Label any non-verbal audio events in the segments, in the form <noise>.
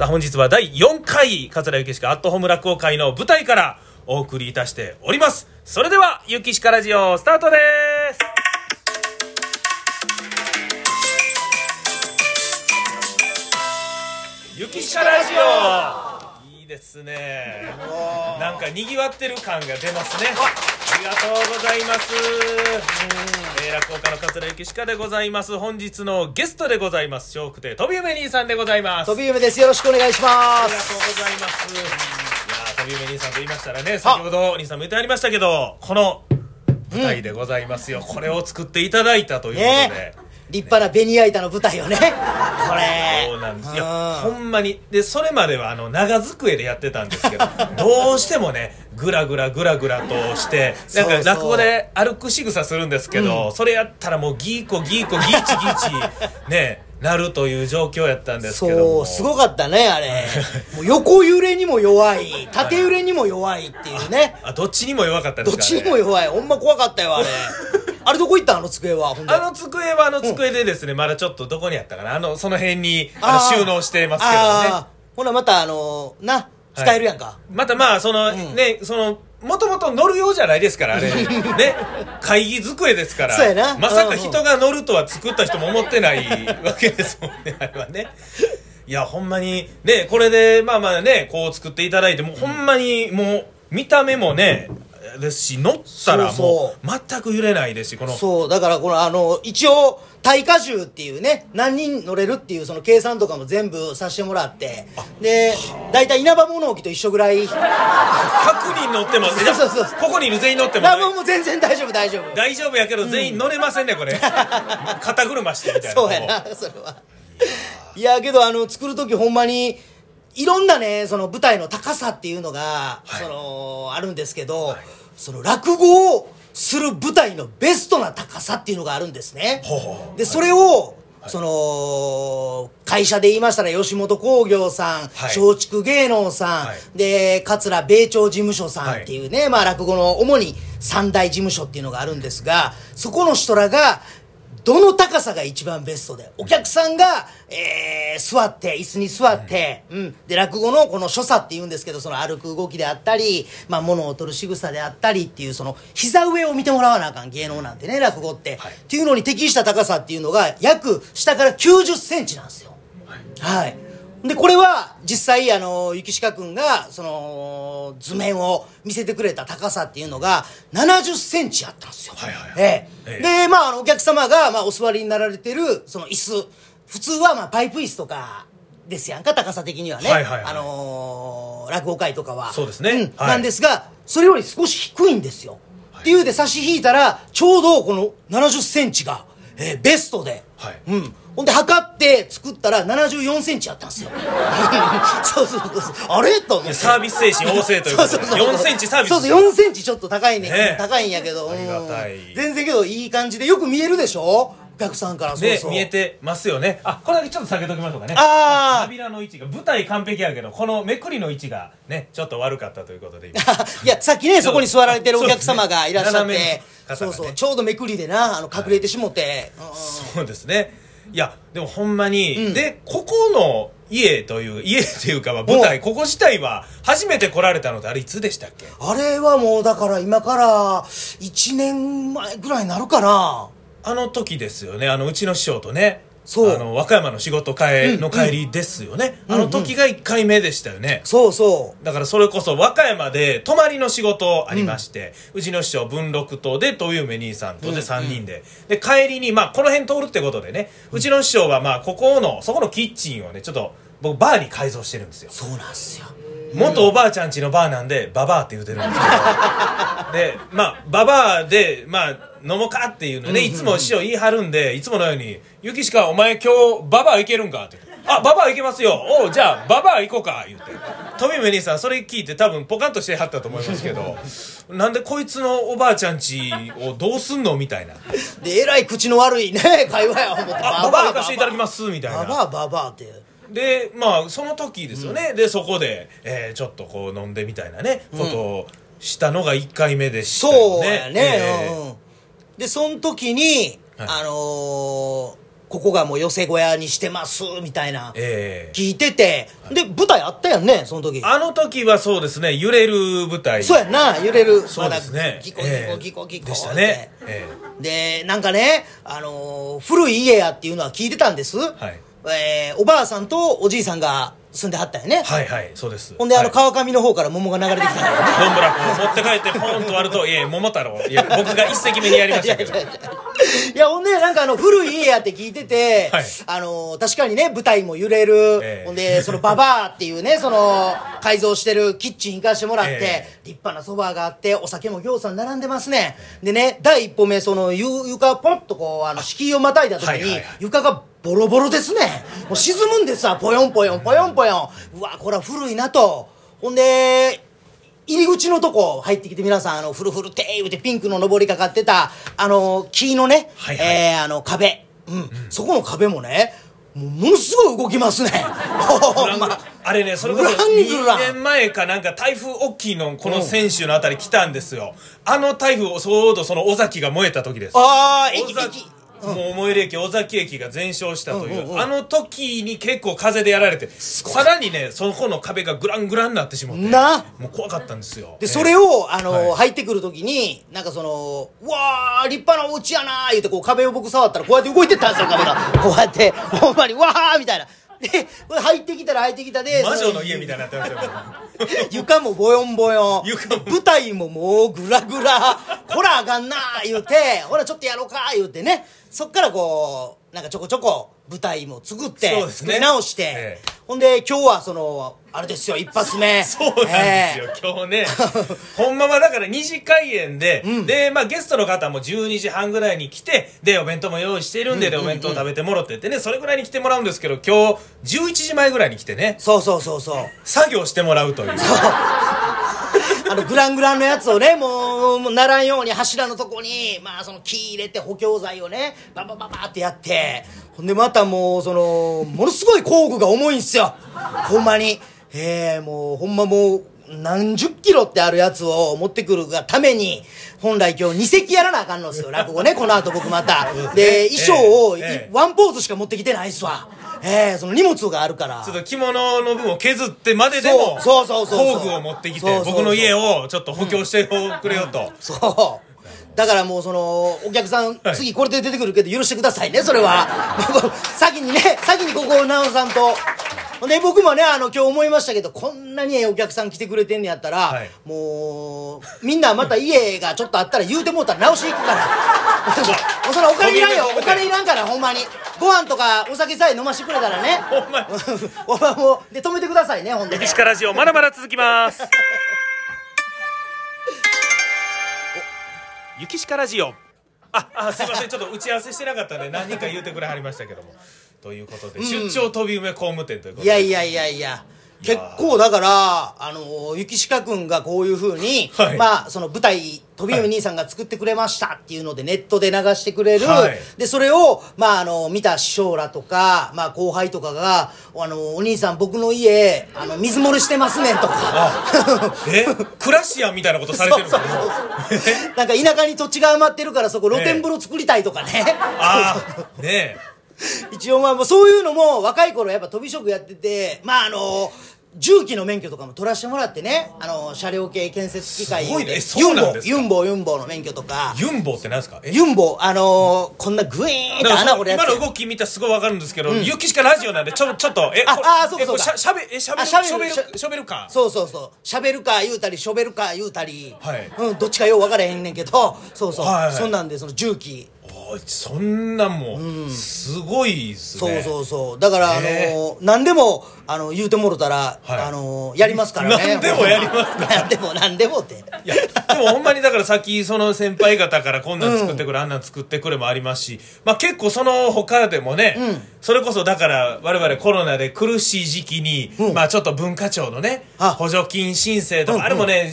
さあ本日は第4回桂ゆきしかアットホーム落語会の舞台からお送りいたしております。それではゆきしかラジオスタートです。ゆきしかラジオですね。なんか賑わってる感が出ますね。あ。りがとうございます。えー落語家の桂ゆきしかでございます。本日のゲストでございます。笑福亭飛夢兄さんでございます。飛び夢です。よろしくお願いしまありがとすうございます。いやー、飛び梅兄さんと言いましたらね、先ほど兄さんも言ってありましたけど、この舞台でございますよ。これを作っていただいたということで。ね立派なベニヤ板の舞台をね。<laughs> これ。そうなんです。いや、うん。ほんまに。で、それまでは、あの、長机でやってたんですけど、<laughs> どうしてもね、ぐらぐらぐらぐらとして、なんか落語で歩く仕草するんですけど、それやったらもうギーコギーコギーチギーチ、<laughs> ね、なるという状況やったんですけどそも。うすごかったねあれ。もう横揺れにも弱い縦揺れにも弱いっていうね。あ、どっちにも弱かったですかどっちにも弱い。ほんま怖かったよあれあれどこ行ったあの？机は。ほんで。あの机はあの机でですね、まだちょっとどこにあったかな。あの、その辺にあの収納してますけどね。あー。ほなまたあのな使えるやんか、またまあ、その、ん。ね、その、もともと乗るようじゃないですから、あれ。ね。会議机ですから。そうやな。まさか人が乗るとは作った人も思ってないわけですもんね、あれはね。いや、ほんまに、ね、これで、まあまあね、こう作っていただいて、もうほんまに、もう、見た目もね、ですし、乗ったらもう、全く揺れないですし、この、そうだからこのあの一応耐荷重っていうね何人乗れるっていうその計算とかも全部させてもらってで大体稲葉物置と一緒ぐらい。100人乗ってます。じゃあそうそう。そうここにいる全員乗ってもあもう全然大丈夫大丈夫。大丈夫やけど全員乗れませんね、これ。<laughs> 肩車してみたいな。そうやなそれは。いやけどあの作る時ほんまにいろんなねその舞台の高さっていうのが、はい。そのあるんですけど、その落語をする舞台のベストな高さっていうのがあるんですね。でそれを、その会社で言いましたら吉本興業さんはい。松竹芸能さん、はい。で桂米朝事務所さんっていうね、まあ落語の主に三大事務所っていうのがあるんですがそこの人らがどの高さが一番ベストでお客さんが、えー座って椅子に座って、うん。で落語のこの所作っていうんですけどその歩く動きであったり、まあ、物を取る仕草であったりっていうその膝上を見てもらわなあかん芸能なんてね落語って、はい。っていうのに適した高さっていうのが約下から9 0センチなんですよ。はい。で、これは、実際、あの、雪鹿くんが、その、図面を見せてくれた高さっていうのが、70センチあったんですよ。はいはいはいええええで、まあ、あの、お客様が、まあ、お座りになられてる、その椅子、普通は、まあ、パイプ椅子とか、ですやんか、高さ的にはね。はいはいはいあのー落語会とかは。そうですねんはいなんですが、それより少し低いんですよ。っていうで差し引いたら、ちょうどこの70センチが、えーベストで、はいうん。ほんで、測って作ったら74センチあったんですよ。<laughs> そうそうそうそう。あれ？と思って。サービス精神旺盛ということで。4センチサービス。そうそう、4センチちょっと高いね。ね高いんやけど。ありがたい。うん全然けど、いい感じで。よく見えるでしょ？お客さんから。そうそう。ね見えてますよね。あこれだけちょっと下げときましょうかね。あー。扉の位置が舞台完璧やけどこのめくりの位置がねちょっと悪かったということで今。<laughs> いや、さっきね、<laughs> そこに座られてるお客様がいらっしゃっそうねね。そうそう、ちょうどめくりでな、あの、隠れてしもて、うんうん。そうですねいやでもほんまに、うん。でここの家という <laughs> 家というかまあ舞台ここ自体は初めて来られたのってあれいつでしたっけ？あれはもう、だから今から1年前ぐらいになるかな。あの時ですよね。あのうちの師匠とねそう。あの和歌山の仕事帰の帰りですよね、あの時が1回目でしたよね、そうそう。だからそれこそ和歌山で泊まりの仕事ありまして、うちの師匠文禄とで東夢兄さんとで3人で、で帰りにまあこの辺通るってことでねうちの師匠はまあここのそこのキッチンをねちょっと僕バーに改造してるんですよ。そうなんすよ。元おばあちゃん家のバーなんでババアって言うてるんですけど <laughs> でまあババアでまあ飲もうかっていうのね、いつも師匠言い張るんでいつものように「ゆきしかお前今日ババア行けるんか?」って。あババア行けますよ。おうじゃあババア行こうか」言って。富目兄さんそれ聞いて多分ポカンとしてはったと思いますけどなんでこいつのおばあちゃん家をどうすんの？みたいな。で、えらい口の悪いね、会話や思って。「あババア行かせていただきます」みたいな。ババア、ババアって。でまあその時ですよね、でそこで、えーちょっとこう飲んでみたいなねことをしたのが1回目でしたよね。そうやね、えーうんうんでその時に、はい。あのーここがもう寄せ小屋にしてますみたいなええ。聞いてて。で舞台あったやんねその時。あの時はそうですね揺れる舞台。そうやんな揺れるそうですね。ギコギええ。コギコギコでしたね。え。でなんかね、あのー古い家やっていうのは聞いてたんです、はい。えーおばあさんとおじいさんが住んではったよね、はいはいそうです。ほんであのはい。川上の方から桃が流れてきたんだよねどんぶらこを持って帰ってポンと割ると「いや桃太郎」いや僕が一席目にやりましたけど。いやほんでなんかあの古い家やって聞いてて、はい。あの確かにね舞台も揺れる、ええ。ほんでそのババアっていうねその改造してるキッチン行かしてもらって、え立派なソファーがあってお酒もぎょうさん並んでますね。でね第一歩目そのゆ床ポンとこうあの敷居をまたいだ時に、はいはいはい。床がボロボロですね。もう沈むんですわ。ポヨンポヨンポヨンポヨン。うわこれは古いなと。ほんで入り口のとこ入ってきて皆さんあのフルフルって言うてピンクの上りかかってたあの木のね、はいはい。えーあの壁。うん、そこの壁もねもうものすごい動きますね。<laughs> ま。あれねそれこそグラングラン。2年前かなんか台風大きいのこの選手のあたり来たんですよ。あの台風ちょうどその尾崎が燃えた時です。ああ駅駅もう燃える駅尾崎駅が全焼したという,、うんあの時に結構風でやられてさらにねそこの壁がグラングランになってしまってな？もう怖かったんですよ。でそれをを、あのはい。入ってくるときになんかその「うわー立派なお家やな」言うてこう壁を僕触ったらこうやって動いてったんですよ壁が。こうやってほんまに「わー」みたいなでこれ入ってきたら入ってきたで魔そ女の家みたいになってましたよ。<laughs> 床もボヨンボヨン。床も。舞台ももうグラグラ。こらあかんな言うてほらちょっとやろうか言うてね。そっからこうなんかちょこちょこ舞台も作ってね。作り直して、ええほんで今日はそのあれですよ一発目。<laughs> そうなんですよ、今日ね。ほんまはだから2次開演で、で、まあ、ゲストの方も12時半ぐらいに来てでお弁当も用意してるんで,、でお弁当食べてもろってってねそれぐらいに来てもらうんですけど今日11時前ぐらいに来てね。そうそうそうそう。作業してもらうというあのグラングランのやつをねもうもうならんように柱のとこにまあその木入れて補強剤をねババババってやってほんでまたもうそのものすごい工具が重いんすよ。ほんまに。ええもうほんまもう何十キロってあるやつを持ってくるがために本来今日2席やらなあかんのですよ。落語ねこの後僕また。で衣装をワンポーズしか持ってきてないっすわええその荷物があるからちょっと着物の分を削ってまででもそうそうそう工具を持ってきて僕の家をちょっと補強してくれよと、そう。だからもうその、お客さん、はい次これで出てくるけど許してくださいね、それは。<laughs> 先にね、先にここを直さんと。<laughs> で、僕もね、あの、今日思いましたけど、こんなにええお客さん来てくれてんねやったら、はいもう、みんなまた家がちょっとあったら言うてもうたら直しに行くから。<laughs> もうそれお金いらんよ、お金いらんから、ほんまに。ご飯とかお酒さえ飲ましてくれたらね。<laughs> ほんまにお前もう、で、止めてくださいね、ほんで。石川ラジオまだまだ続きますゆきしかラジオああすいませんちょっと打ち合わせしてなかったんで何人か言うてくれはりましたけどもということで、出張飛び梅工務店ということで。いやいやいやいや。結構だからあの雪鹿君がこういうふうに、はい。まあその舞台飛び梅兄さんが作ってくれましたっていうのでネットで流してくれる、はい。でそれをまああの見た師匠らとか、まあ、後輩とかが「あのお兄さん僕の家あの水漏れしてますねん」とか。え？クラシアンみたいなことされてるんですかなんか田舎に土地が余ってるからそこ露天風呂作りたいとかね、ああね <laughs> 一応まあもうそういうのも若い頃やっぱ飛び職やっててまああの重機の免許とかも取らせてもらってね。あの車両系建設機械すごいね。えユそうンボなんですか？ユンボユンボの免許とか。ユンボってなんですか？え？ユンボあのー、こんなグイーンってだからその穴掘るやつ。今の動き見たらすごいわかるんですけど、ゆきしかラジオなんでちょちょっとえああそうかそう。かしゃしゃべえしゃべあしゃべる。しゃべるしゃしゃべるか？そうそうそう。しゃべるか言うたりしょべるか言うたり、はい。うん、どっちかよう分からへんねんけど。そうそう、はいはい。そんなんでその重機そんなん。もすごいっすね、そうそうそう。だから、あのー何でもあの言うてもろたら、はい。あのーやりますからね。何でもやりますか <laughs> 何でも何でもって。いやでもほんまにだからさっきその先輩方からこんなん作ってくれ、あんなん作ってくれもありますし、まあ、結構その他でもね、それこそだから我々コロナで苦しい時期に、まあちょっと文化庁のねあ。補助金申請とか、あれもね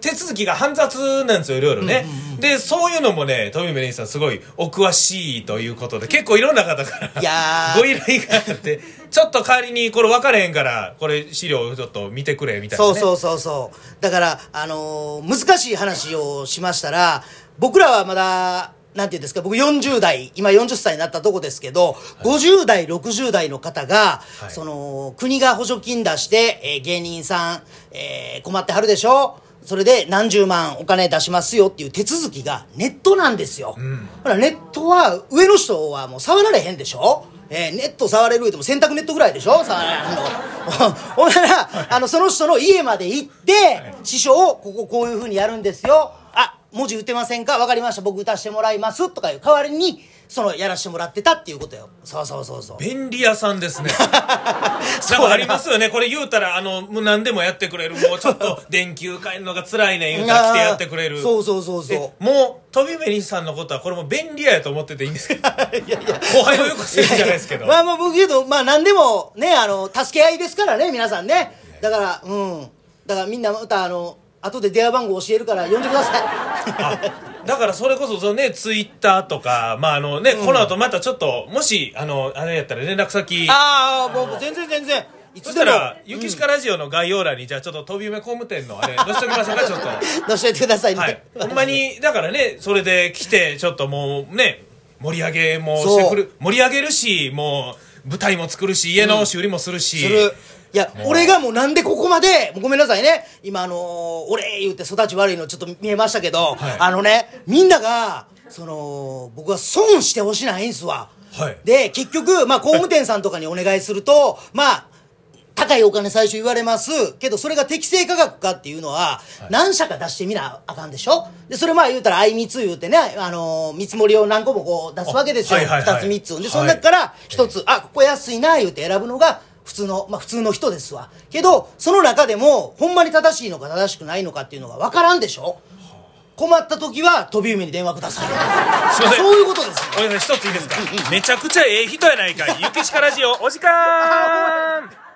手続きが煩雑なんですよいろいろね、でそういうのもね富部蓮さんすごいお詳しいということで結構いろんな方からご依頼があってちょっと代わりにこれ分かれへんからこれ資料をちょっと見てくれみたいな、ね、そうそうそうそう。だから、あのー難しい話をしましたら僕らはまだなんていうんですか、僕40代、今40歳になったとこですけど、50代、60代の方が、はい。その、国が補助金出して、えー芸人さん、えー困ってはるでしょ？それで何十万お金出しますよっていう手続きがネットなんですよ。ほら、ネットは、上の人はもう触られへんでしょ？えーネット触れる言うても洗濯ネットぐらいでしょ？触られへんの。<laughs> ほんなら、あの、その人の家まで行って、師匠、こここういう風にやるんですよ。あ、文字打てませんか？わかりました。僕打たしてもらいます。とかいう代わりに、その、やらしてもらってたっていうことよ。そうそうそうそう。便利屋さんですね <laughs> なんかありますよねこれ言うたらあのもう何でもやってくれるもうちょっと <laughs> 電球変えるのが辛いねん言うたら来てやってくれるそうそうそうそうえ。もう飛び目にさんのことはこれも便利屋やと思ってていいんですけど <laughs> いやいや。後輩をよくせるじゃないですけどまあまあ僕言うと、まあ何でもね、あの、助け合いですからね、皆さんね。だから、うん。だからみんなまたあの、後で電話番号教えるから呼んでください。あだからそれこそそのねツイッターとかまああのね、この後またちょっともしあのあれやったら連絡先ああ、もう全然全然。いそつでも。したら、ゆきしかラジオの概要欄に、じゃあちょっと飛び夢工務店のあれ、<laughs> 載せておきましょうか、ちょっと。出しといてくださいね。はい。ほんまに、だからね、それで来て、ちょっともうね、盛り上げもしてくる、盛り上げるし、もう、舞台も作るし、家の修理もするし。する。いや、俺がもうなんでここまで、ごめんなさいね。今あのー俺言うて育ち悪いのちょっと見えましたけど、はい。あのね、みんなが、その、僕は損してほしないんすわ。はい。で、結局、まあ工務店さんとかにお願いすると、<laughs> まあ、高いお金最初言われます。けどそれが適正価格かっていうのは何社か出してみなあかんでしょ。でそれまあ言うたら相密言うてねあのー見積もりを何個もこう出すわけですよ、あはいはいはい。2つ3つ。ではいその中から1つ、あここ安いな言うて選ぶのが普通のまあ普通の人ですわ。けどその中でもほんまに正しいのか正しくないのかっていうのが分からんでしょ？困った時は飛び梅に電話ください。すいません。そういうことですよ。ごめんなさい、一ついいですか？めちゃくちゃええ人やないかい。ゆきしかラジオ、お時間